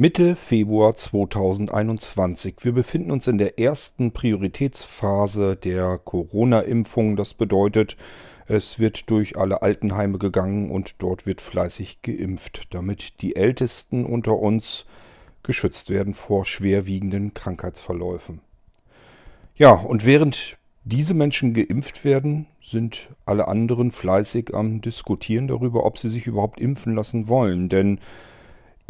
Mitte Februar 2021. Wir befinden uns in der ersten Prioritätsphase der Corona-Impfung. Das bedeutet, es wird durch alle Altenheime gegangen und dort wird fleißig geimpft, damit die Ältesten unter uns geschützt werden vor schwerwiegenden Krankheitsverläufen. Ja, und während diese Menschen geimpft werden, sind alle anderen fleißig am Diskutieren darüber, ob sie sich überhaupt impfen lassen wollen. Denn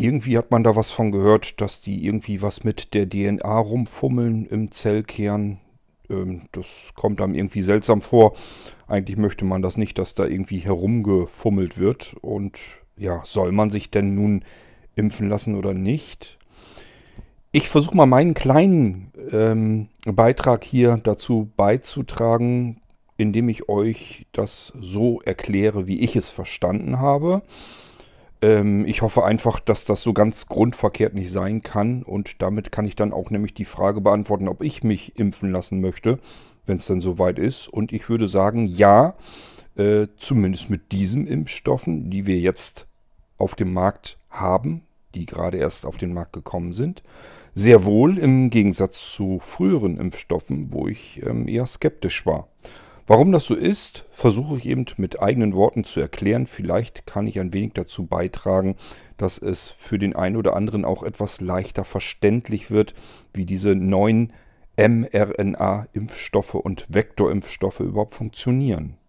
irgendwie hat man da was von gehört, dass die irgendwie was mit der DNA rumfummeln im Zellkern. Ähm, das kommt einem irgendwie seltsam vor. Eigentlich möchte man das nicht, dass da irgendwie herumgefummelt wird. Und ja, soll man sich denn nun impfen lassen oder nicht? Ich versuche mal meinen kleinen ähm, Beitrag hier dazu beizutragen, indem ich euch das so erkläre, wie ich es verstanden habe. Ähm, ich hoffe einfach, dass das so ganz grundverkehrt nicht sein kann und damit kann ich dann auch nämlich die Frage beantworten, ob ich mich impfen lassen möchte, wenn es dann soweit ist. Und ich würde sagen, ja, äh, zumindest mit diesen Impfstoffen, die wir jetzt auf dem Markt haben, die gerade erst auf den Markt gekommen sind. Sehr wohl im Gegensatz zu früheren Impfstoffen, wo ich ähm, eher skeptisch war. Warum das so ist, versuche ich eben mit eigenen Worten zu erklären. Vielleicht kann ich ein wenig dazu beitragen, dass es für den einen oder anderen auch etwas leichter verständlich wird, wie diese neuen mRNA-Impfstoffe und Vektorimpfstoffe überhaupt funktionieren.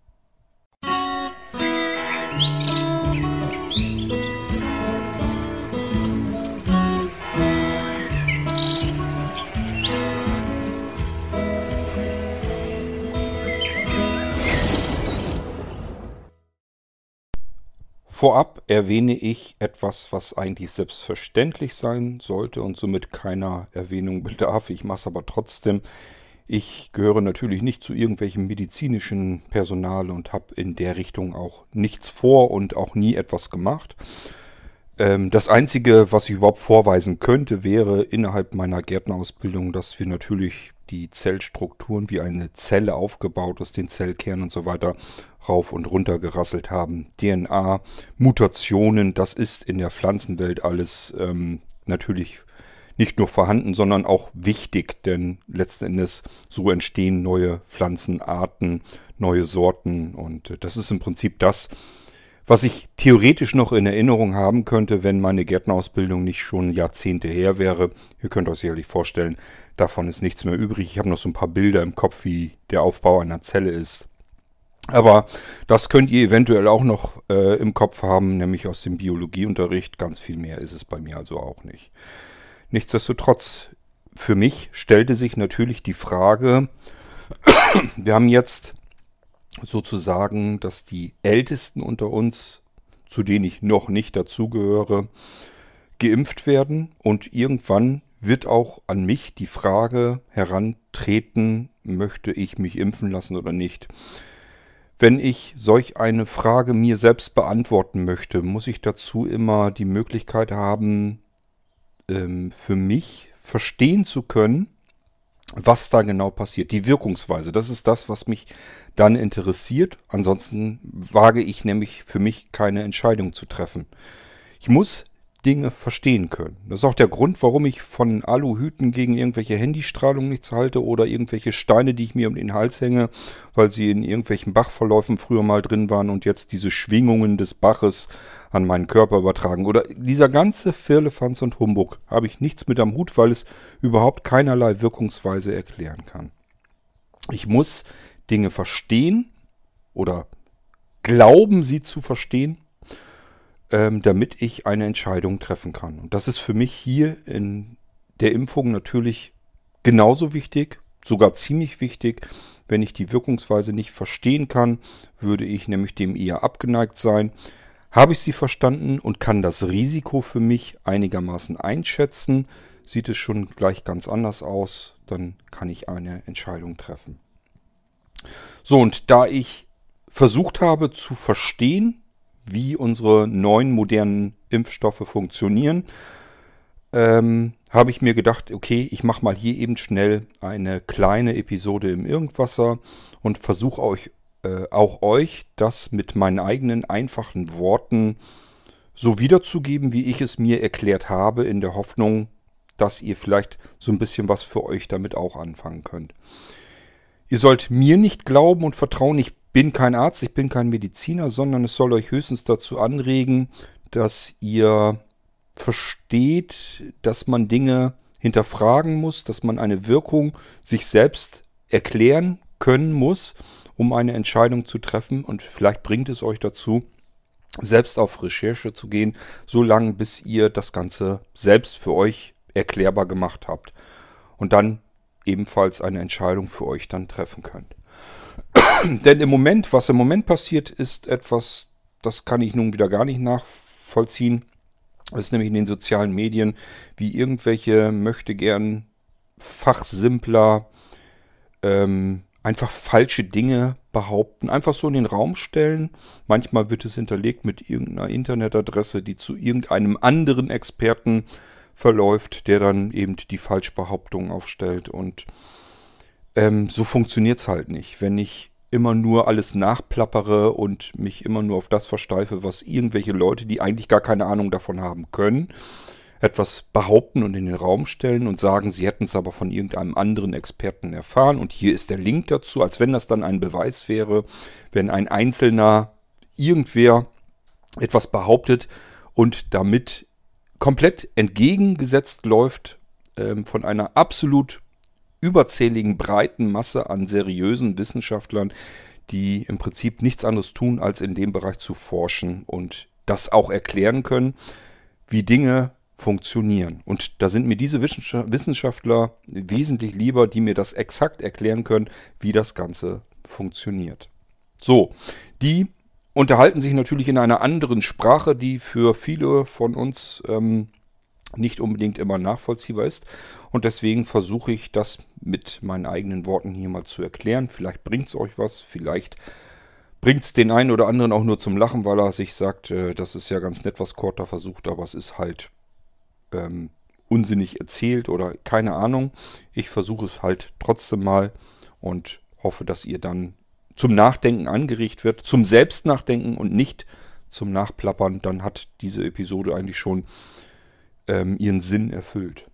Vorab erwähne ich etwas, was eigentlich selbstverständlich sein sollte und somit keiner Erwähnung bedarf. Ich mache es aber trotzdem. Ich gehöre natürlich nicht zu irgendwelchem medizinischen Personal und habe in der Richtung auch nichts vor und auch nie etwas gemacht. Ähm, das Einzige, was ich überhaupt vorweisen könnte, wäre innerhalb meiner Gärtnerausbildung, dass wir natürlich die Zellstrukturen wie eine Zelle aufgebaut ist, den Zellkern und so weiter rauf und runter gerasselt haben. DNA, Mutationen, das ist in der Pflanzenwelt alles ähm, natürlich nicht nur vorhanden, sondern auch wichtig, denn letzten Endes so entstehen neue Pflanzenarten, neue Sorten und das ist im Prinzip das, was ich theoretisch noch in Erinnerung haben könnte, wenn meine Gärtnerausbildung nicht schon Jahrzehnte her wäre. Ihr könnt euch sicherlich vorstellen, davon ist nichts mehr übrig. Ich habe noch so ein paar Bilder im Kopf, wie der Aufbau einer Zelle ist. Aber das könnt ihr eventuell auch noch äh, im Kopf haben, nämlich aus dem Biologieunterricht. Ganz viel mehr ist es bei mir also auch nicht. Nichtsdestotrotz, für mich stellte sich natürlich die Frage, wir haben jetzt sozusagen, dass die Ältesten unter uns, zu denen ich noch nicht dazugehöre, geimpft werden und irgendwann wird auch an mich die Frage herantreten, möchte ich mich impfen lassen oder nicht. Wenn ich solch eine Frage mir selbst beantworten möchte, muss ich dazu immer die Möglichkeit haben, ähm, für mich verstehen zu können, was da genau passiert. Die Wirkungsweise, das ist das, was mich dann interessiert. Ansonsten wage ich nämlich für mich keine Entscheidung zu treffen. Ich muss Dinge verstehen können. Das ist auch der Grund, warum ich von Aluhüten gegen irgendwelche Handystrahlung nichts halte oder irgendwelche Steine, die ich mir um den Hals hänge, weil sie in irgendwelchen Bachverläufen früher mal drin waren und jetzt diese Schwingungen des Baches an meinen Körper übertragen. Oder dieser ganze Firlefanz und Humbug habe ich nichts mit am Hut, weil es überhaupt keinerlei Wirkungsweise erklären kann. Ich muss Dinge verstehen oder glauben sie zu verstehen ähm, damit ich eine Entscheidung treffen kann. Und das ist für mich hier in der Impfung natürlich genauso wichtig, sogar ziemlich wichtig. Wenn ich die Wirkungsweise nicht verstehen kann, würde ich nämlich dem eher abgeneigt sein. Habe ich sie verstanden und kann das Risiko für mich einigermaßen einschätzen, sieht es schon gleich ganz anders aus, dann kann ich eine Entscheidung treffen. So, und da ich versucht habe zu verstehen, wie unsere neuen modernen Impfstoffe funktionieren, ähm, habe ich mir gedacht, okay, ich mache mal hier eben schnell eine kleine Episode im Irgendwasser und versuche euch, äh, auch euch das mit meinen eigenen einfachen Worten so wiederzugeben, wie ich es mir erklärt habe, in der Hoffnung, dass ihr vielleicht so ein bisschen was für euch damit auch anfangen könnt. Ihr sollt mir nicht glauben und vertrauen, ich bin kein Arzt, ich bin kein Mediziner, sondern es soll euch höchstens dazu anregen, dass ihr versteht, dass man Dinge hinterfragen muss, dass man eine Wirkung sich selbst erklären können muss, um eine Entscheidung zu treffen. Und vielleicht bringt es euch dazu, selbst auf Recherche zu gehen, so lange bis ihr das Ganze selbst für euch erklärbar gemacht habt. Und dann ebenfalls eine Entscheidung für euch dann treffen könnt. Denn im Moment, was im Moment passiert, ist etwas, das kann ich nun wieder gar nicht nachvollziehen. Das ist nämlich in den sozialen Medien, wie irgendwelche möchte gern Fachsimpler ähm, einfach falsche Dinge behaupten, einfach so in den Raum stellen. Manchmal wird es hinterlegt mit irgendeiner Internetadresse, die zu irgendeinem anderen Experten verläuft, der dann eben die Falschbehauptung aufstellt. Und ähm, so funktioniert es halt nicht. Wenn ich immer nur alles nachplappere und mich immer nur auf das versteife, was irgendwelche Leute, die eigentlich gar keine Ahnung davon haben können, etwas behaupten und in den Raum stellen und sagen, sie hätten es aber von irgendeinem anderen Experten erfahren. Und hier ist der Link dazu, als wenn das dann ein Beweis wäre, wenn ein Einzelner irgendwer etwas behauptet und damit komplett entgegengesetzt läuft ähm, von einer absolut überzähligen breiten Masse an seriösen Wissenschaftlern, die im Prinzip nichts anderes tun, als in dem Bereich zu forschen und das auch erklären können, wie Dinge funktionieren. Und da sind mir diese Wissenschaftler wesentlich lieber, die mir das exakt erklären können, wie das Ganze funktioniert. So, die unterhalten sich natürlich in einer anderen Sprache, die für viele von uns ähm, nicht unbedingt immer nachvollziehbar ist. Und deswegen versuche ich das mit meinen eigenen Worten hier mal zu erklären. Vielleicht bringt es euch was, vielleicht bringt es den einen oder anderen auch nur zum Lachen, weil er sich sagt, äh, das ist ja ganz nett, was Kort da versucht, aber es ist halt ähm, unsinnig erzählt oder keine Ahnung. Ich versuche es halt trotzdem mal und hoffe, dass ihr dann zum Nachdenken angeregt wird, zum Selbstnachdenken und nicht zum Nachplappern. Dann hat diese Episode eigentlich schon ähm, ihren Sinn erfüllt.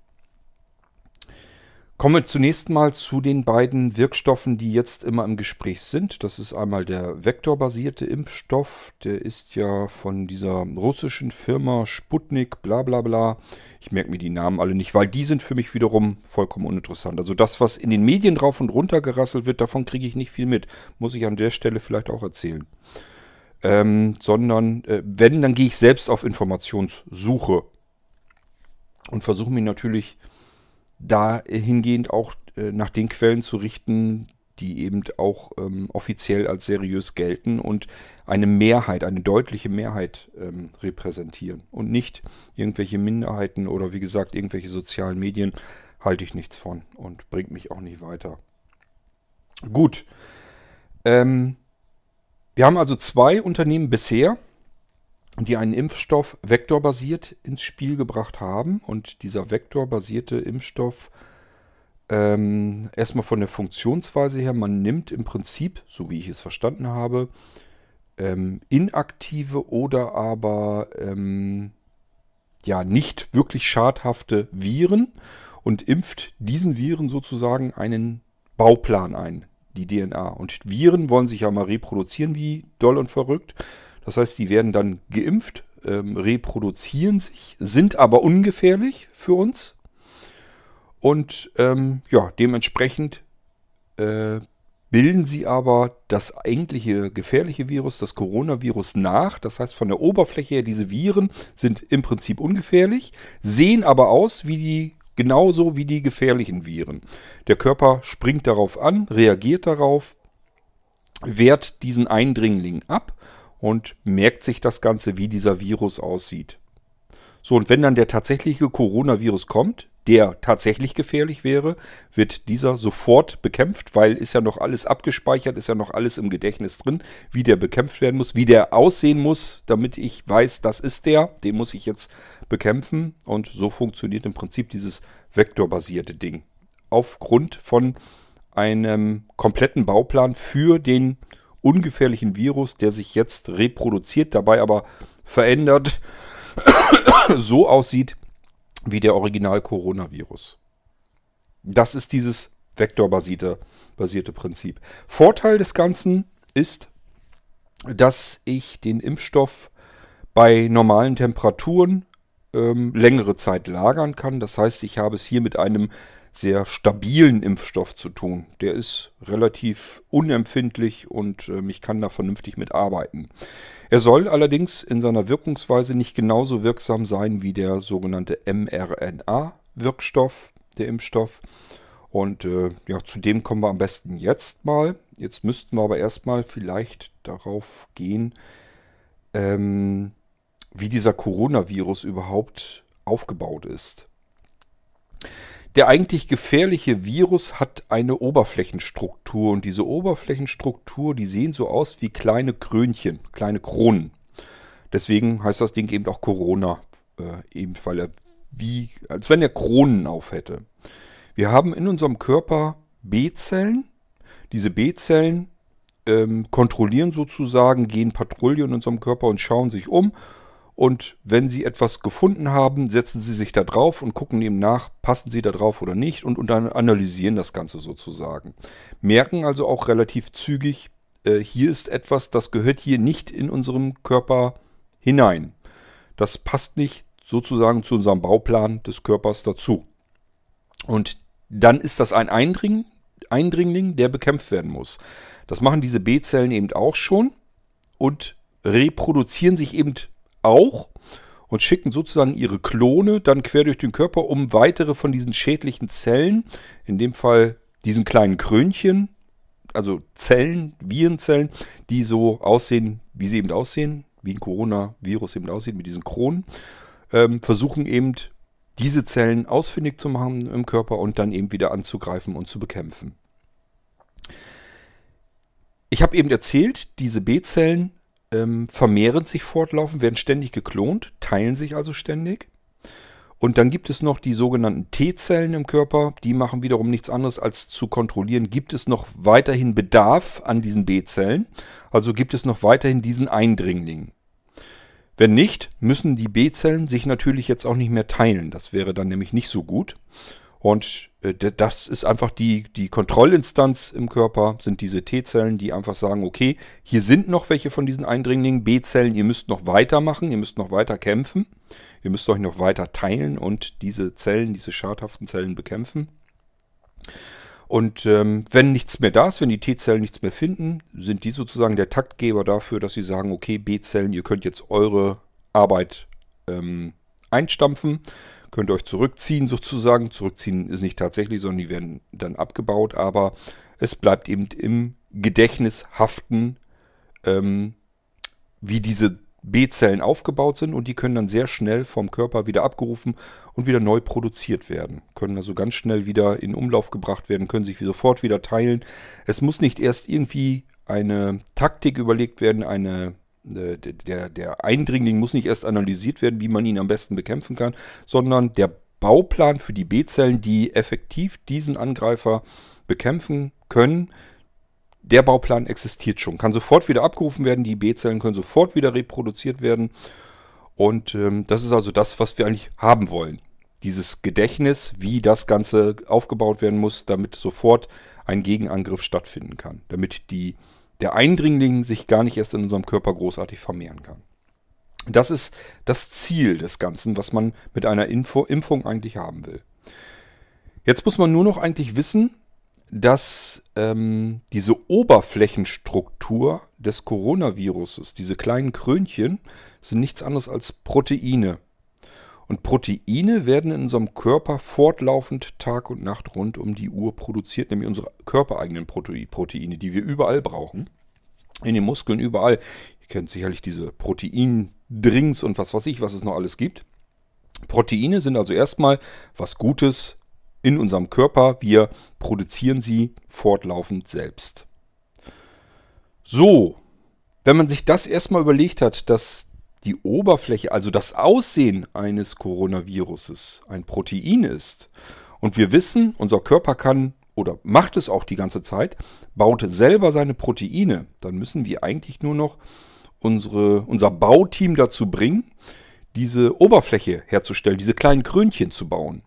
Kommen wir zunächst mal zu den beiden Wirkstoffen, die jetzt immer im Gespräch sind. Das ist einmal der vektorbasierte Impfstoff. Der ist ja von dieser russischen Firma Sputnik, bla bla bla. Ich merke mir die Namen alle nicht, weil die sind für mich wiederum vollkommen uninteressant. Also das, was in den Medien drauf und runter gerasselt wird, davon kriege ich nicht viel mit. Muss ich an der Stelle vielleicht auch erzählen. Ähm, sondern äh, wenn, dann gehe ich selbst auf Informationssuche und versuche mich natürlich dahingehend auch äh, nach den Quellen zu richten, die eben auch ähm, offiziell als seriös gelten und eine Mehrheit, eine deutliche Mehrheit ähm, repräsentieren und nicht irgendwelche Minderheiten oder wie gesagt irgendwelche sozialen Medien halte ich nichts von und bringt mich auch nicht weiter. Gut. Ähm, wir haben also zwei Unternehmen bisher, die einen Impfstoff vektorbasiert ins Spiel gebracht haben. Und dieser vektorbasierte Impfstoff, ähm, erstmal von der Funktionsweise her, man nimmt im Prinzip, so wie ich es verstanden habe, ähm, inaktive oder aber ähm, ja nicht wirklich schadhafte Viren und impft diesen Viren sozusagen einen Bauplan ein, die DNA. Und Viren wollen sich ja mal reproduzieren wie doll und verrückt. Das heißt, die werden dann geimpft, ähm, reproduzieren sich, sind aber ungefährlich für uns. Und ähm, ja, dementsprechend äh, bilden sie aber das eigentliche gefährliche Virus, das Coronavirus, nach. Das heißt, von der Oberfläche her, diese Viren sind im Prinzip ungefährlich, sehen aber aus wie die genauso wie die gefährlichen Viren. Der Körper springt darauf an, reagiert darauf, wehrt diesen Eindringling ab und merkt sich das Ganze, wie dieser Virus aussieht. So, und wenn dann der tatsächliche Coronavirus kommt, der tatsächlich gefährlich wäre, wird dieser sofort bekämpft, weil ist ja noch alles abgespeichert, ist ja noch alles im Gedächtnis drin, wie der bekämpft werden muss, wie der aussehen muss, damit ich weiß, das ist der, den muss ich jetzt bekämpfen. Und so funktioniert im Prinzip dieses vektorbasierte Ding. Aufgrund von einem kompletten Bauplan für den ungefährlichen Virus, der sich jetzt reproduziert, dabei aber verändert so aussieht wie der Original-Coronavirus. Das ist dieses vektorbasierte basierte Prinzip. Vorteil des Ganzen ist, dass ich den Impfstoff bei normalen Temperaturen ähm, längere Zeit lagern kann. Das heißt, ich habe es hier mit einem sehr stabilen Impfstoff zu tun. Der ist relativ unempfindlich und äh, ich kann da vernünftig mit arbeiten. Er soll allerdings in seiner Wirkungsweise nicht genauso wirksam sein wie der sogenannte mRNA-Wirkstoff, der Impfstoff. Und äh, ja, zu dem kommen wir am besten jetzt mal. Jetzt müssten wir aber erstmal vielleicht darauf gehen, ähm, wie dieser Coronavirus überhaupt aufgebaut ist. Der eigentlich gefährliche Virus hat eine Oberflächenstruktur und diese Oberflächenstruktur, die sehen so aus wie kleine Krönchen, kleine Kronen. Deswegen heißt das Ding eben auch Corona, äh, eben weil er wie, als wenn er Kronen auf hätte. Wir haben in unserem Körper B-Zellen. Diese B-Zellen ähm, kontrollieren sozusagen, gehen Patrouille in unserem Körper und schauen sich um und wenn Sie etwas gefunden haben, setzen Sie sich da drauf und gucken eben nach, passen Sie da drauf oder nicht und, und dann analysieren das Ganze sozusagen. Merken also auch relativ zügig, äh, hier ist etwas, das gehört hier nicht in unserem Körper hinein. Das passt nicht sozusagen zu unserem Bauplan des Körpers dazu. Und dann ist das ein Eindring, Eindringling, der bekämpft werden muss. Das machen diese B-Zellen eben auch schon und reproduzieren sich eben auch und schicken sozusagen ihre Klone dann quer durch den Körper, um weitere von diesen schädlichen Zellen, in dem Fall diesen kleinen Krönchen, also Zellen, Virenzellen, die so aussehen, wie sie eben aussehen, wie ein Coronavirus eben aussieht, mit diesen Kronen, ähm, versuchen eben diese Zellen ausfindig zu machen im Körper und dann eben wieder anzugreifen und zu bekämpfen. Ich habe eben erzählt, diese B-Zellen ähm, vermehren sich fortlaufend, werden ständig geklont, teilen sich also ständig. Und dann gibt es noch die sogenannten T-Zellen im Körper, die machen wiederum nichts anderes als zu kontrollieren, gibt es noch weiterhin Bedarf an diesen B-Zellen, also gibt es noch weiterhin diesen Eindringling. Wenn nicht, müssen die B-Zellen sich natürlich jetzt auch nicht mehr teilen, das wäre dann nämlich nicht so gut. Und äh, das ist einfach die, die Kontrollinstanz im Körper, sind diese T-Zellen, die einfach sagen, okay, hier sind noch welche von diesen Eindringlingen, B-Zellen, ihr müsst noch weitermachen, ihr müsst noch weiter kämpfen, ihr müsst euch noch weiter teilen und diese Zellen, diese schadhaften Zellen bekämpfen. Und ähm, wenn nichts mehr da ist, wenn die T-Zellen nichts mehr finden, sind die sozusagen der Taktgeber dafür, dass sie sagen, okay, B-Zellen, ihr könnt jetzt eure Arbeit ähm, einstampfen könnt ihr euch zurückziehen sozusagen. Zurückziehen ist nicht tatsächlich, sondern die werden dann abgebaut, aber es bleibt eben im Gedächtnis haften, ähm, wie diese B-Zellen aufgebaut sind und die können dann sehr schnell vom Körper wieder abgerufen und wieder neu produziert werden. Können also ganz schnell wieder in Umlauf gebracht werden, können sich sofort wieder teilen. Es muss nicht erst irgendwie eine Taktik überlegt werden, eine der, der Eindringling muss nicht erst analysiert werden, wie man ihn am besten bekämpfen kann, sondern der Bauplan für die B-Zellen, die effektiv diesen Angreifer bekämpfen können, der Bauplan existiert schon, kann sofort wieder abgerufen werden, die B-Zellen können sofort wieder reproduziert werden. Und ähm, das ist also das, was wir eigentlich haben wollen. Dieses Gedächtnis, wie das Ganze aufgebaut werden muss, damit sofort ein Gegenangriff stattfinden kann. Damit die der Eindringling sich gar nicht erst in unserem Körper großartig vermehren kann. Das ist das Ziel des Ganzen, was man mit einer Info Impfung eigentlich haben will. Jetzt muss man nur noch eigentlich wissen, dass ähm, diese Oberflächenstruktur des Coronaviruses, diese kleinen Krönchen, sind nichts anderes als Proteine. Und Proteine werden in unserem Körper fortlaufend Tag und Nacht rund um die Uhr produziert, nämlich unsere körpereigenen Proteine, die wir überall brauchen. In den Muskeln überall. Ihr kennt sicherlich diese Proteindrinks und was weiß ich, was es noch alles gibt. Proteine sind also erstmal was Gutes in unserem Körper. Wir produzieren sie fortlaufend selbst. So, wenn man sich das erstmal überlegt hat, dass die Oberfläche, also das Aussehen eines Coronaviruses ein Protein ist und wir wissen, unser Körper kann oder macht es auch die ganze Zeit, baut selber seine Proteine, dann müssen wir eigentlich nur noch unsere, unser Bauteam dazu bringen, diese Oberfläche herzustellen, diese kleinen Krönchen zu bauen.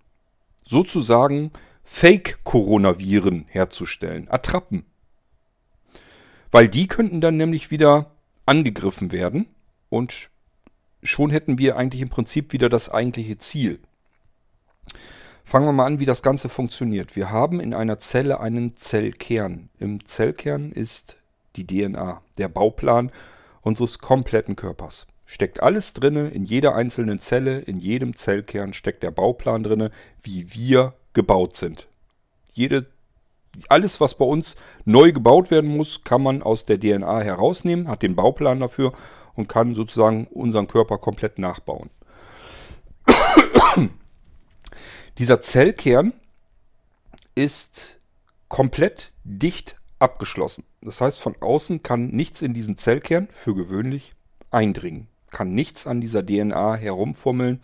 Sozusagen Fake-Coronaviren herzustellen, Attrappen. Weil die könnten dann nämlich wieder angegriffen werden und schon hätten wir eigentlich im Prinzip wieder das eigentliche Ziel. Fangen wir mal an, wie das Ganze funktioniert. Wir haben in einer Zelle einen Zellkern. Im Zellkern ist die DNA, der Bauplan unseres kompletten Körpers. Steckt alles drinne, in jeder einzelnen Zelle, in jedem Zellkern steckt der Bauplan drinne, wie wir gebaut sind. Jede alles, was bei uns neu gebaut werden muss, kann man aus der DNA herausnehmen, hat den Bauplan dafür und kann sozusagen unseren Körper komplett nachbauen. Dieser Zellkern ist komplett dicht abgeschlossen. Das heißt, von außen kann nichts in diesen Zellkern für gewöhnlich eindringen. Kann nichts an dieser DNA herumfummeln.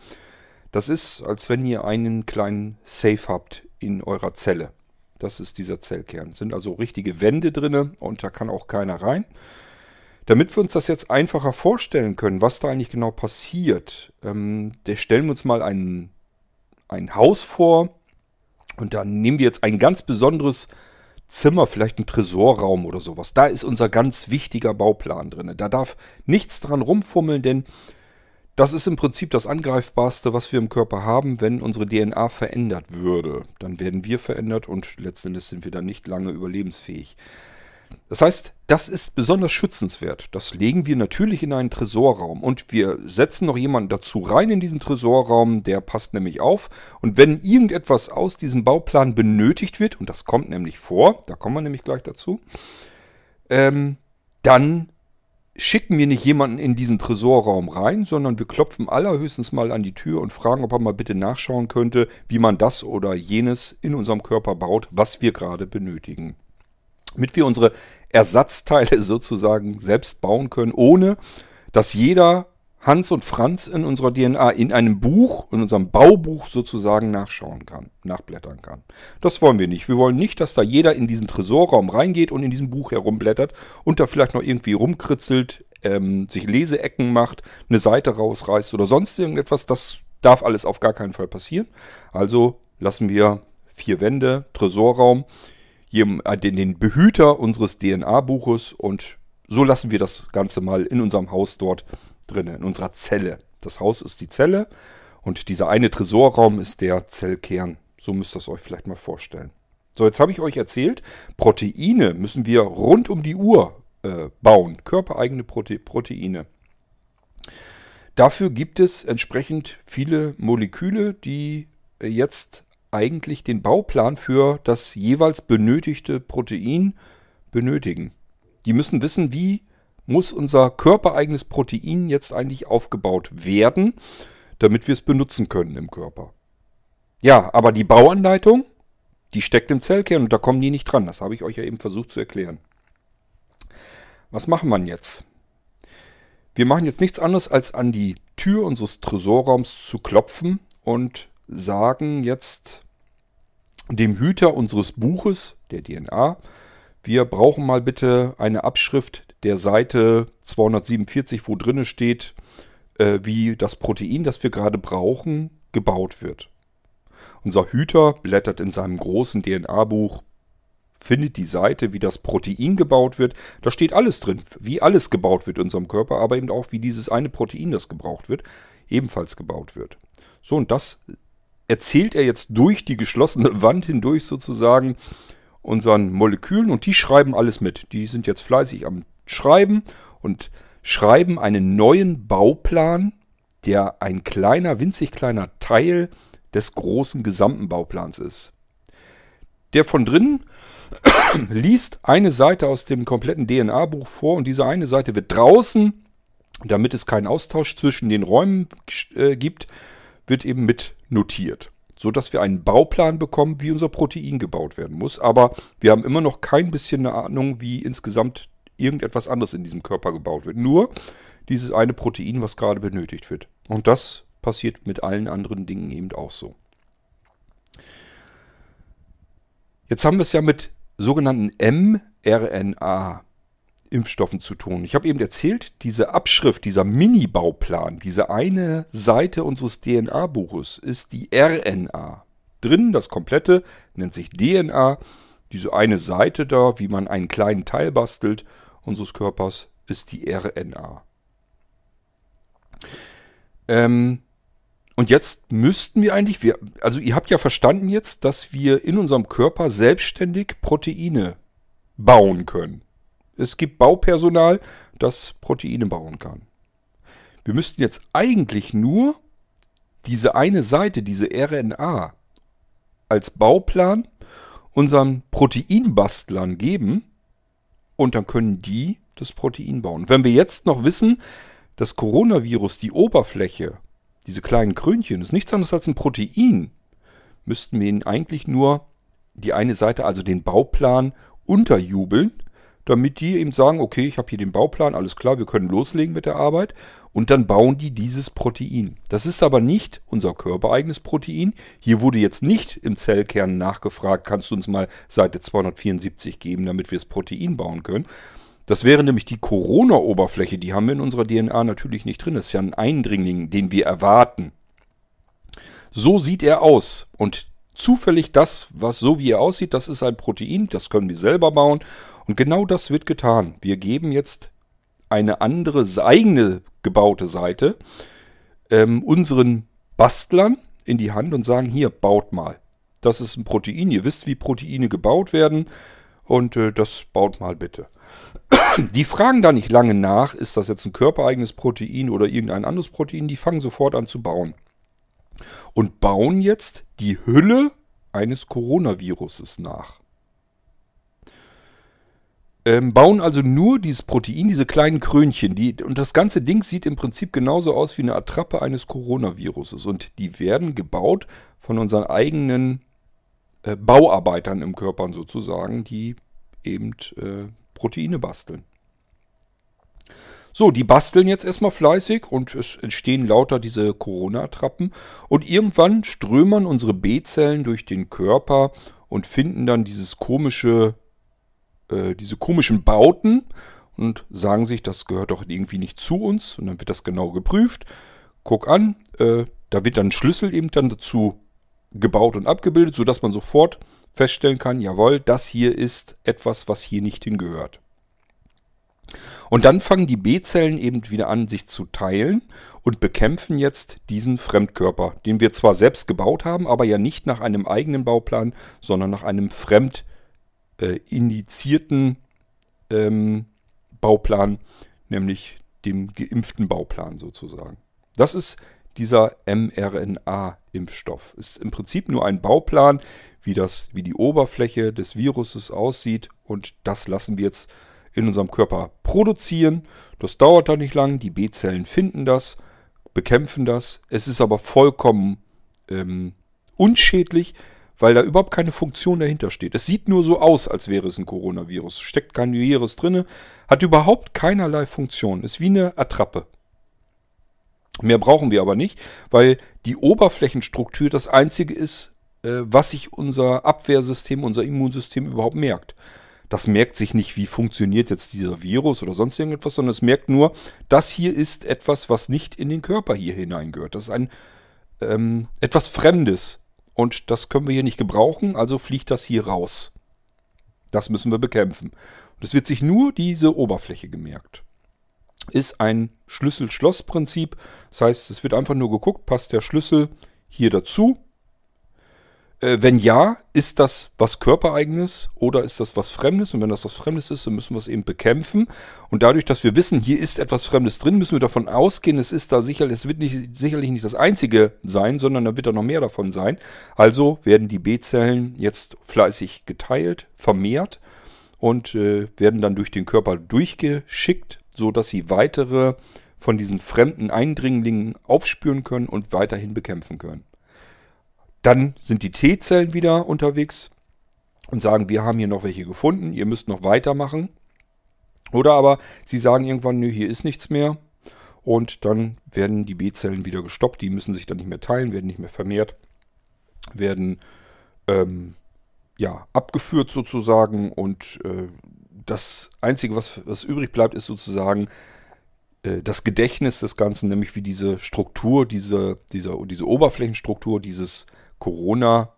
Das ist, als wenn ihr einen kleinen Safe habt in eurer Zelle. Das ist dieser Zellkern. Sind also richtige Wände drinne und da kann auch keiner rein. Damit wir uns das jetzt einfacher vorstellen können, was da eigentlich genau passiert, ähm, stellen wir uns mal ein, ein Haus vor und da nehmen wir jetzt ein ganz besonderes Zimmer, vielleicht ein Tresorraum oder sowas. Da ist unser ganz wichtiger Bauplan drin. Da darf nichts dran rumfummeln, denn das ist im Prinzip das Angreifbarste, was wir im Körper haben, wenn unsere DNA verändert würde. Dann werden wir verändert und letztendlich sind wir dann nicht lange überlebensfähig. Das heißt, das ist besonders schützenswert. Das legen wir natürlich in einen Tresorraum und wir setzen noch jemanden dazu rein in diesen Tresorraum, der passt nämlich auf. Und wenn irgendetwas aus diesem Bauplan benötigt wird, und das kommt nämlich vor, da kommen wir nämlich gleich dazu, ähm, dann schicken wir nicht jemanden in diesen Tresorraum rein, sondern wir klopfen allerhöchstens mal an die Tür und fragen, ob er mal bitte nachschauen könnte, wie man das oder jenes in unserem Körper baut, was wir gerade benötigen. Damit wir unsere Ersatzteile sozusagen selbst bauen können, ohne dass jeder Hans und Franz in unserer DNA in einem Buch, in unserem Baubuch sozusagen nachschauen kann, nachblättern kann. Das wollen wir nicht. Wir wollen nicht, dass da jeder in diesen Tresorraum reingeht und in diesem Buch herumblättert und da vielleicht noch irgendwie rumkritzelt, ähm, sich Leseecken macht, eine Seite rausreißt oder sonst irgendetwas. Das darf alles auf gar keinen Fall passieren. Also lassen wir vier Wände, Tresorraum, den Behüter unseres DNA-Buches und so lassen wir das Ganze mal in unserem Haus dort drin, in unserer Zelle. Das Haus ist die Zelle und dieser eine Tresorraum ist der Zellkern. So müsst ihr es euch vielleicht mal vorstellen. So, jetzt habe ich euch erzählt, Proteine müssen wir rund um die Uhr äh, bauen, körpereigene Prote Proteine. Dafür gibt es entsprechend viele Moleküle, die jetzt eigentlich den Bauplan für das jeweils benötigte Protein benötigen. Die müssen wissen, wie muss unser körpereigenes Protein jetzt eigentlich aufgebaut werden, damit wir es benutzen können im Körper. Ja, aber die Bauanleitung, die steckt im Zellkern und da kommen die nicht dran. Das habe ich euch ja eben versucht zu erklären. Was machen wir jetzt? Wir machen jetzt nichts anderes, als an die Tür unseres Tresorraums zu klopfen und sagen jetzt dem Hüter unseres Buches, der DNA, wir brauchen mal bitte eine Abschrift der Seite 247, wo drinne steht, äh, wie das Protein, das wir gerade brauchen, gebaut wird. Unser Hüter blättert in seinem großen DNA-Buch, findet die Seite, wie das Protein gebaut wird. Da steht alles drin, wie alles gebaut wird in unserem Körper, aber eben auch, wie dieses eine Protein, das gebraucht wird, ebenfalls gebaut wird. So, und das erzählt er jetzt durch die geschlossene Wand hindurch sozusagen unseren Molekülen und die schreiben alles mit. Die sind jetzt fleißig am Schreiben und schreiben einen neuen Bauplan, der ein kleiner, winzig kleiner Teil des großen gesamten Bauplans ist. Der von drinnen liest eine Seite aus dem kompletten DNA-Buch vor und diese eine Seite wird draußen, damit es keinen Austausch zwischen den Räumen äh, gibt, wird eben mit notiert so dass wir einen Bauplan bekommen, wie unser Protein gebaut werden muss. Aber wir haben immer noch kein bisschen eine Ahnung, wie insgesamt irgendetwas anderes in diesem Körper gebaut wird. Nur dieses eine Protein, was gerade benötigt wird. Und das passiert mit allen anderen Dingen eben auch so. Jetzt haben wir es ja mit sogenannten mRNA Impfstoffen zu tun. Ich habe eben erzählt, diese Abschrift, dieser Mini-Bauplan, diese eine Seite unseres DNA-Buches ist die RNA. Drin, das komplette, nennt sich DNA. Diese eine Seite da, wie man einen kleinen Teil bastelt unseres Körpers, ist die RNA. Ähm, und jetzt müssten wir eigentlich, wir, also ihr habt ja verstanden jetzt, dass wir in unserem Körper selbstständig Proteine bauen können. Es gibt Baupersonal, das Proteine bauen kann. Wir müssten jetzt eigentlich nur diese eine Seite, diese RNA, als Bauplan unseren Proteinbastlern geben und dann können die das Protein bauen. Wenn wir jetzt noch wissen, das Coronavirus, die Oberfläche, diese kleinen Krönchen, ist nichts anderes als ein Protein, müssten wir ihnen eigentlich nur die eine Seite, also den Bauplan, unterjubeln, damit die eben sagen, okay, ich habe hier den Bauplan, alles klar, wir können loslegen mit der Arbeit. Und dann bauen die dieses Protein. Das ist aber nicht unser körpereigenes Protein. Hier wurde jetzt nicht im Zellkern nachgefragt, kannst du uns mal Seite 274 geben, damit wir das Protein bauen können. Das wäre nämlich die Corona-Oberfläche, die haben wir in unserer DNA natürlich nicht drin. Das ist ja ein Eindringling, den wir erwarten. So sieht er aus. Und zufällig das, was so wie er aussieht, das ist ein Protein, das können wir selber bauen. Und genau das wird getan. Wir geben jetzt eine andere eigene gebaute Seite ähm, unseren Bastlern in die Hand und sagen, hier, baut mal. Das ist ein Protein. Ihr wisst, wie Proteine gebaut werden. Und äh, das baut mal bitte. Die fragen da nicht lange nach, ist das jetzt ein körpereigenes Protein oder irgendein anderes Protein. Die fangen sofort an zu bauen. Und bauen jetzt die Hülle eines Coronaviruses nach. Ähm, bauen also nur dieses Protein, diese kleinen Krönchen. Die, und das ganze Ding sieht im Prinzip genauso aus wie eine Attrappe eines Coronaviruses. Und die werden gebaut von unseren eigenen äh, Bauarbeitern im Körper sozusagen, die eben äh, Proteine basteln. So, die basteln jetzt erstmal fleißig und es entstehen lauter diese Corona-Attrappen. Und irgendwann strömern unsere B-Zellen durch den Körper und finden dann dieses komische, äh, diese komischen Bauten und sagen sich, das gehört doch irgendwie nicht zu uns. Und dann wird das genau geprüft. Guck an, äh, da wird dann ein Schlüssel eben dann dazu gebaut und abgebildet, sodass man sofort feststellen kann, jawohl, das hier ist etwas, was hier nicht hingehört. Und dann fangen die B-Zellen eben wieder an, sich zu teilen und bekämpfen jetzt diesen Fremdkörper, den wir zwar selbst gebaut haben, aber ja nicht nach einem eigenen Bauplan, sondern nach einem fremd äh, indizierten ähm, Bauplan, nämlich dem geimpften Bauplan sozusagen. Das ist dieser mRNA-Impfstoff. Ist im Prinzip nur ein Bauplan, wie, das, wie die Oberfläche des Viruses aussieht und das lassen wir jetzt in unserem Körper produzieren. Das dauert dann nicht lang. Die B-Zellen finden das, bekämpfen das. Es ist aber vollkommen ähm, unschädlich, weil da überhaupt keine Funktion dahinter steht. Es sieht nur so aus, als wäre es ein Coronavirus. Steckt kein Virus drin, hat überhaupt keinerlei Funktion. Ist wie eine Attrappe. Mehr brauchen wir aber nicht, weil die Oberflächenstruktur das einzige ist, äh, was sich unser Abwehrsystem, unser Immunsystem überhaupt merkt. Das merkt sich nicht, wie funktioniert jetzt dieser Virus oder sonst irgendetwas, sondern es merkt nur, das hier ist etwas, was nicht in den Körper hier hineingehört. Das ist ein ähm, etwas Fremdes und das können wir hier nicht gebrauchen, also fliegt das hier raus. Das müssen wir bekämpfen. Und es wird sich nur diese Oberfläche gemerkt. Ist ein Schlüssel-Schloss-Prinzip. Das heißt, es wird einfach nur geguckt, passt der Schlüssel hier dazu wenn ja, ist das was Körpereigenes oder ist das was Fremdes? Und wenn das was Fremdes ist, dann müssen wir es eben bekämpfen. Und dadurch, dass wir wissen, hier ist etwas Fremdes drin, müssen wir davon ausgehen, es ist da sicher, es wird nicht, sicherlich nicht das einzige sein, sondern da wird da noch mehr davon sein. Also werden die B-Zellen jetzt fleißig geteilt, vermehrt und äh, werden dann durch den Körper durchgeschickt, sodass sie weitere von diesen fremden Eindringlingen aufspüren können und weiterhin bekämpfen können. Dann sind die T-Zellen wieder unterwegs und sagen, wir haben hier noch welche gefunden, ihr müsst noch weitermachen. Oder aber sie sagen irgendwann, nö, hier ist nichts mehr. Und dann werden die B-Zellen wieder gestoppt, die müssen sich dann nicht mehr teilen, werden nicht mehr vermehrt, werden ähm, ja, abgeführt sozusagen und äh, das Einzige, was, was übrig bleibt, ist sozusagen äh, das Gedächtnis des Ganzen, nämlich wie diese Struktur, diese, diese, diese Oberflächenstruktur dieses Corona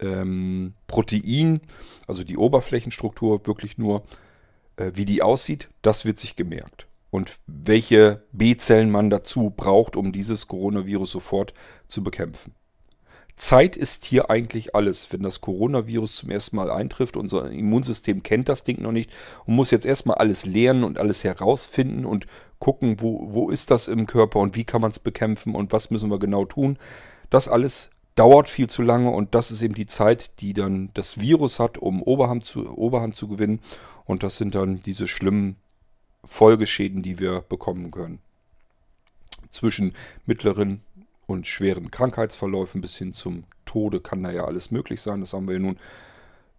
ähm, Protein, also die Oberflächenstruktur wirklich nur, äh, wie die aussieht, das wird sich gemerkt. Und welche B-Zellen man dazu braucht, um dieses Coronavirus sofort zu bekämpfen. Zeit ist hier eigentlich alles. Wenn das Coronavirus zum ersten Mal eintrifft, unser Immunsystem kennt das Ding noch nicht und muss jetzt erstmal alles lernen und alles herausfinden und gucken, wo, wo ist das im Körper und wie kann man es bekämpfen und was müssen wir genau tun. Das alles dauert viel zu lange und das ist eben die Zeit, die dann das Virus hat, um Oberhand zu, Oberhand zu gewinnen. Und das sind dann diese schlimmen Folgeschäden, die wir bekommen können. Zwischen mittleren und schweren Krankheitsverläufen bis hin zum Tode kann da ja alles möglich sein. Das haben wir ja nun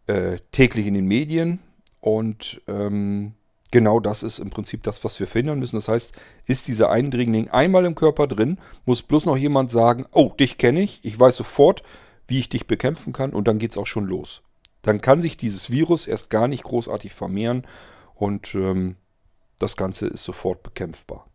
äh, täglich in den Medien. Und ähm, genau das ist im Prinzip das, was wir verhindern müssen. Das heißt, ist dieser Eindringling einmal im Körper drin, muss bloß noch jemand sagen, oh, dich kenne ich, ich weiß sofort, wie ich dich bekämpfen kann und dann geht es auch schon los. Dann kann sich dieses Virus erst gar nicht großartig vermehren und ähm, das Ganze ist sofort bekämpfbar.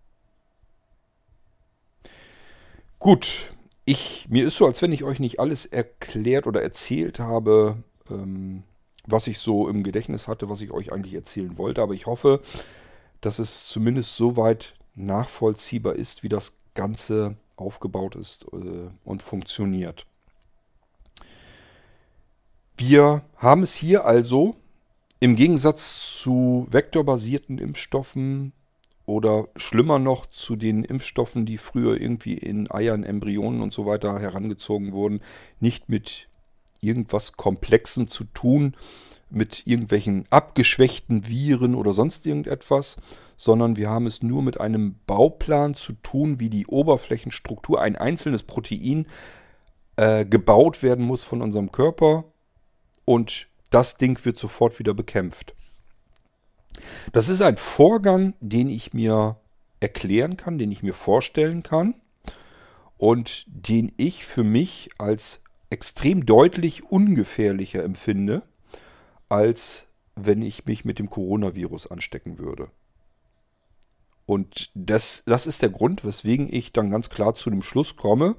Gut, ich, mir ist so, als wenn ich euch nicht alles erklärt oder erzählt habe, ähm, was ich so im Gedächtnis hatte, was ich euch eigentlich erzählen wollte. Aber ich hoffe, dass es zumindest so weit nachvollziehbar ist, wie das Ganze aufgebaut ist äh, und funktioniert. Wir haben es hier also im Gegensatz zu vektorbasierten Impfstoffen oder schlimmer noch zu den Impfstoffen, die früher irgendwie in Eiern, Embryonen und so weiter herangezogen wurden, nicht mit irgendwas Komplexem zu tun, mit irgendwelchen abgeschwächten Viren oder sonst irgendetwas, sondern wir haben es nur mit einem Bauplan zu tun, wie die Oberflächenstruktur, ein einzelnes Protein äh, gebaut werden muss von unserem Körper und das Ding wird sofort wieder bekämpft. Das ist ein Vorgang, den ich mir erklären kann, den ich mir vorstellen kann und den ich für mich als extrem deutlich ungefährlicher empfinde, als wenn ich mich mit dem Coronavirus anstecken würde. Und das, das ist der Grund, weswegen ich dann ganz klar zu dem Schluss komme,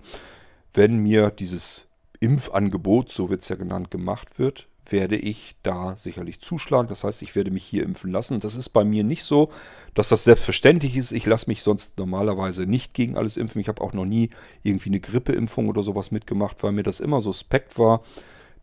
wenn mir dieses Impfangebot, so wird es ja genannt, gemacht wird, werde ich da sicherlich zuschlagen. Das heißt, ich werde mich hier impfen lassen. Das ist bei mir nicht so, dass das selbstverständlich ist. Ich lasse mich sonst normalerweise nicht gegen alles impfen. Ich habe auch noch nie irgendwie eine Grippeimpfung oder sowas mitgemacht, weil mir das immer suspekt war,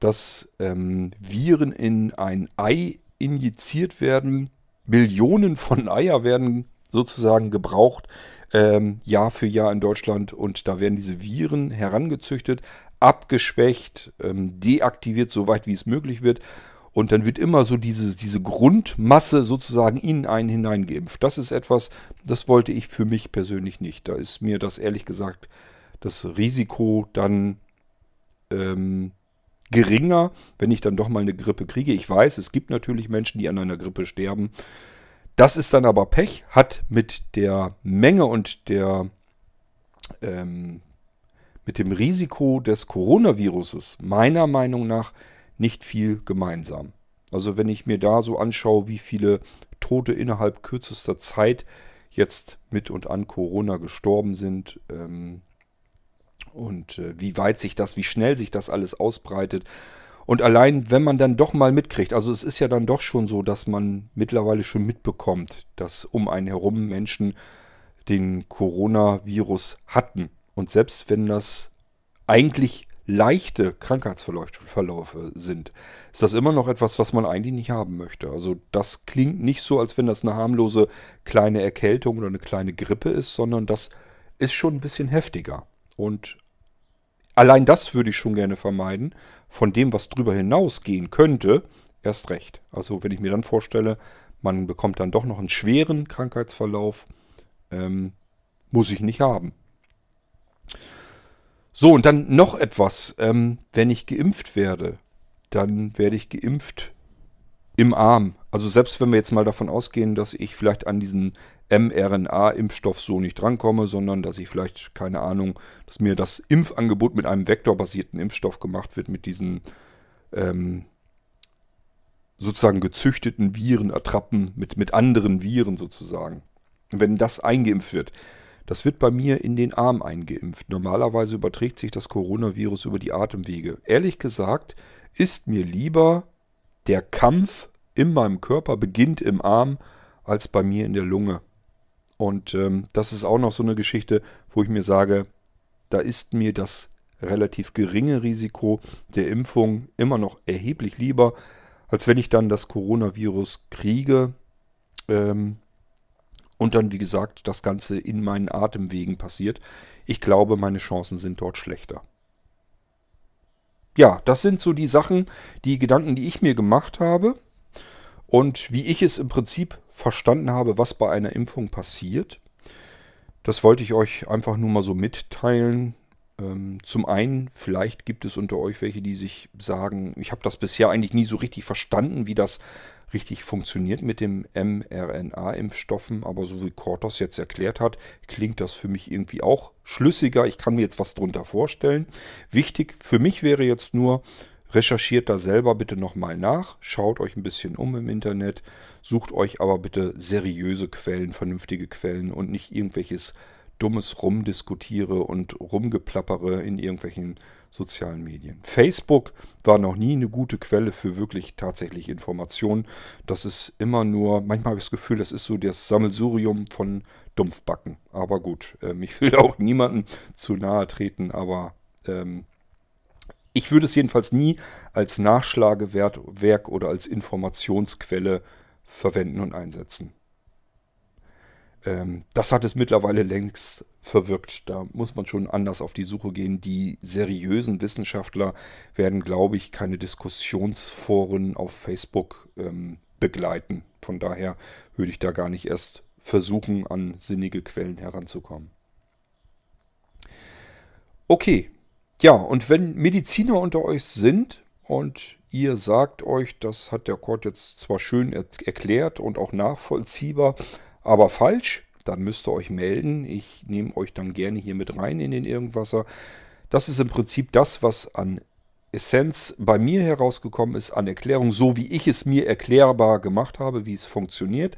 dass ähm, Viren in ein Ei injiziert werden. Millionen von Eier werden sozusagen gebraucht, ähm, Jahr für Jahr in Deutschland. Und da werden diese Viren herangezüchtet, abgeschwächt, ähm, deaktiviert, soweit wie es möglich wird. Und dann wird immer so diese, diese Grundmasse sozusagen in einen hineingeimpft. Das ist etwas, das wollte ich für mich persönlich nicht. Da ist mir das ehrlich gesagt das Risiko dann ähm, geringer, wenn ich dann doch mal eine Grippe kriege. Ich weiß, es gibt natürlich Menschen, die an einer Grippe sterben. Das ist dann aber Pech, hat mit der Menge und der ähm, mit dem Risiko des Coronaviruses meiner Meinung nach nicht viel gemeinsam. Also wenn ich mir da so anschaue, wie viele Tote innerhalb kürzester Zeit jetzt mit und an Corona gestorben sind ähm, und äh, wie weit sich das, wie schnell sich das alles ausbreitet, und allein, wenn man dann doch mal mitkriegt, also es ist ja dann doch schon so, dass man mittlerweile schon mitbekommt, dass um einen herum Menschen den Coronavirus hatten. Und selbst wenn das eigentlich leichte Krankheitsverläufe sind, ist das immer noch etwas, was man eigentlich nicht haben möchte. Also das klingt nicht so, als wenn das eine harmlose kleine Erkältung oder eine kleine Grippe ist, sondern das ist schon ein bisschen heftiger. Und Allein das würde ich schon gerne vermeiden. Von dem, was drüber hinausgehen könnte, erst recht. Also wenn ich mir dann vorstelle, man bekommt dann doch noch einen schweren Krankheitsverlauf, ähm, muss ich nicht haben. So, und dann noch etwas. Ähm, wenn ich geimpft werde, dann werde ich geimpft im Arm. Also selbst wenn wir jetzt mal davon ausgehen, dass ich vielleicht an diesen mRNA-Impfstoff so nicht drankomme, sondern dass ich vielleicht, keine Ahnung, dass mir das Impfangebot mit einem vektorbasierten Impfstoff gemacht wird, mit diesen ähm, sozusagen gezüchteten Viren ertrappen, mit, mit anderen Viren sozusagen. Wenn das eingeimpft wird, das wird bei mir in den Arm eingeimpft. Normalerweise überträgt sich das Coronavirus über die Atemwege. Ehrlich gesagt ist mir lieber der Kampf in meinem Körper beginnt im Arm als bei mir in der Lunge. Und ähm, das ist auch noch so eine Geschichte, wo ich mir sage, da ist mir das relativ geringe Risiko der Impfung immer noch erheblich lieber, als wenn ich dann das Coronavirus kriege ähm, und dann, wie gesagt, das Ganze in meinen Atemwegen passiert. Ich glaube, meine Chancen sind dort schlechter. Ja, das sind so die Sachen, die Gedanken, die ich mir gemacht habe und wie ich es im Prinzip verstanden habe, was bei einer Impfung passiert. Das wollte ich euch einfach nur mal so mitteilen. Ähm, zum einen, vielleicht gibt es unter euch welche, die sich sagen, ich habe das bisher eigentlich nie so richtig verstanden, wie das richtig funktioniert mit dem mRNA-Impfstoffen, aber so wie Kort das jetzt erklärt hat, klingt das für mich irgendwie auch schlüssiger. Ich kann mir jetzt was drunter vorstellen. Wichtig für mich wäre jetzt nur, recherchiert da selber bitte nochmal nach, schaut euch ein bisschen um im Internet, sucht euch aber bitte seriöse Quellen, vernünftige Quellen und nicht irgendwelches dummes Rumdiskutiere und Rumgeplappere in irgendwelchen sozialen Medien. Facebook war noch nie eine gute Quelle für wirklich tatsächlich Informationen. Das ist immer nur, manchmal habe ich das Gefühl, das ist so das Sammelsurium von Dumpfbacken. Aber gut, ähm, ich will auch niemanden zu nahe treten, aber ähm, ich würde es jedenfalls nie als Nachschlagewerk oder als Informationsquelle verwenden und einsetzen. Ähm, das hat es mittlerweile längst verwirkt. Da muss man schon anders auf die Suche gehen. Die seriösen Wissenschaftler werden, glaube ich, keine Diskussionsforen auf Facebook ähm, begleiten. Von daher würde ich da gar nicht erst versuchen, an sinnige Quellen heranzukommen. Okay, ja, und wenn Mediziner unter euch sind und ihr sagt euch, das hat der Kurt jetzt zwar schön er erklärt und auch nachvollziehbar, aber falsch, dann müsst ihr euch melden. Ich nehme euch dann gerne hier mit rein in den Irgendwasser. Das ist im Prinzip das, was an Essenz bei mir herausgekommen ist, an Erklärung, so wie ich es mir erklärbar gemacht habe, wie es funktioniert.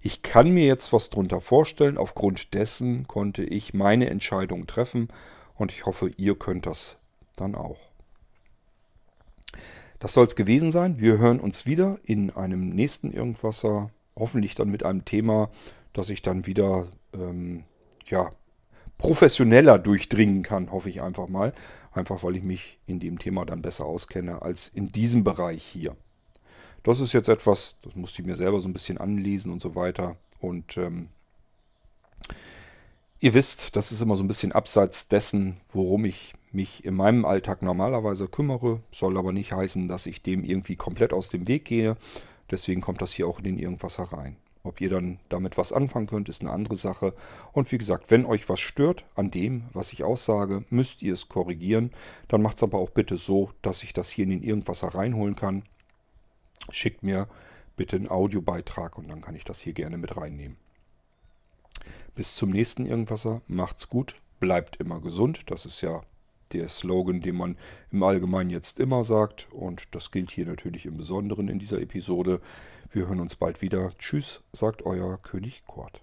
Ich kann mir jetzt was drunter vorstellen. Aufgrund dessen konnte ich meine Entscheidung treffen und ich hoffe, ihr könnt das dann auch. Das soll es gewesen sein. Wir hören uns wieder in einem nächsten Irgendwasser. Hoffentlich dann mit einem Thema, das ich dann wieder ähm, ja, professioneller durchdringen kann, hoffe ich einfach mal. Einfach weil ich mich in dem Thema dann besser auskenne als in diesem Bereich hier. Das ist jetzt etwas, das musste ich mir selber so ein bisschen anlesen und so weiter. Und ähm, Ihr wisst, das ist immer so ein bisschen abseits dessen, worum ich mich in meinem Alltag normalerweise kümmere. Soll aber nicht heißen, dass ich dem irgendwie komplett aus dem Weg gehe. Deswegen kommt das hier auch in den Irgendwas herein. Ob ihr dann damit was anfangen könnt, ist eine andere Sache. Und wie gesagt, wenn euch was stört an dem, was ich aussage, müsst ihr es korrigieren. Dann macht es aber auch bitte so, dass ich das hier in den Irgendwas reinholen kann. Schickt mir bitte einen Audiobeitrag und dann kann ich das hier gerne mit reinnehmen. Bis zum nächsten Irgendwasser. Macht's gut. Bleibt immer gesund. Das ist ja der Slogan, den man im Allgemeinen jetzt immer sagt. Und das gilt hier natürlich im Besonderen in dieser Episode. Wir hören uns bald wieder. Tschüss, sagt euer König Kort.